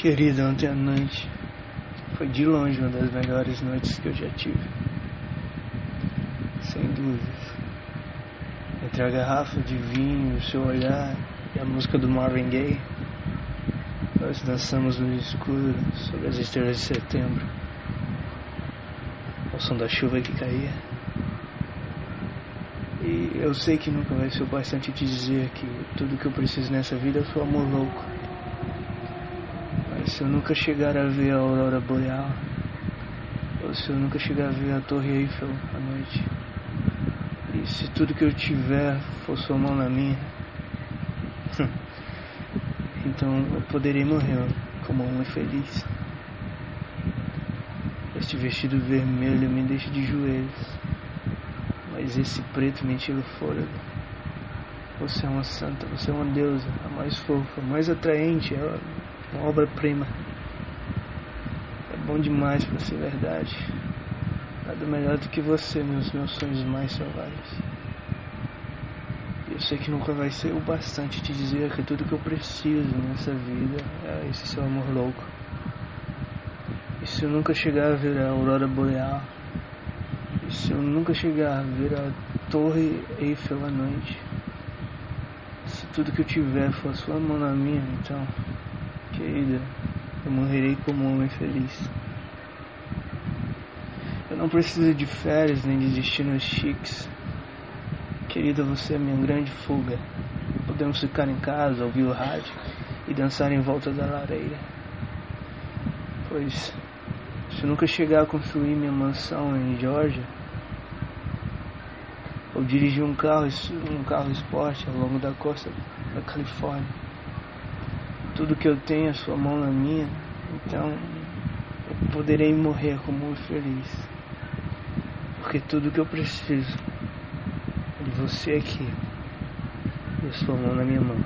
Querida, ontem à noite foi de longe uma das melhores noites que eu já tive. Sem dúvidas. Entre a garrafa de vinho, o seu olhar e a música do Marvin Gaye, nós dançamos no escuro sobre as estrelas de setembro, ao som da chuva que caía. E eu sei que nunca vai ser o bastante te dizer que tudo que eu preciso nessa vida o seu amor louco se eu nunca chegar a ver a aurora boreal, ou se eu nunca chegar a ver a Torre Eiffel à noite, e se tudo que eu tiver for sua mão na minha, então eu poderei morrer como um homem feliz. Este vestido vermelho me deixa de joelhos, mas esse preto me tira o fôlego. Você é uma santa, você é uma deusa, a mais fofa, a mais atraente, ela uma obra-prima. É bom demais para ser verdade. Nada melhor do que você nos meus sonhos mais selvagens. Eu sei que nunca vai ser o bastante te dizer que tudo que eu preciso nessa vida é esse seu amor louco. E se eu nunca chegar a ver a aurora boreal, e se eu nunca chegar a ver a torre Eiffel à noite, se tudo que eu tiver for a sua mão na minha, então Querida, eu morrerei como um homem feliz. Eu não preciso de férias nem de destinos chiques. Querida, você é minha grande fuga. Podemos ficar em casa, ouvir o rádio e dançar em volta da lareira. Pois, se eu nunca chegar a construir minha mansão em Georgia, ou dirigir um carro, um carro esporte ao longo da costa da Califórnia, tudo que eu tenho, a sua mão na minha, então eu poderei morrer como feliz. Porque tudo que eu preciso é de você aqui, e sua mão na minha mão.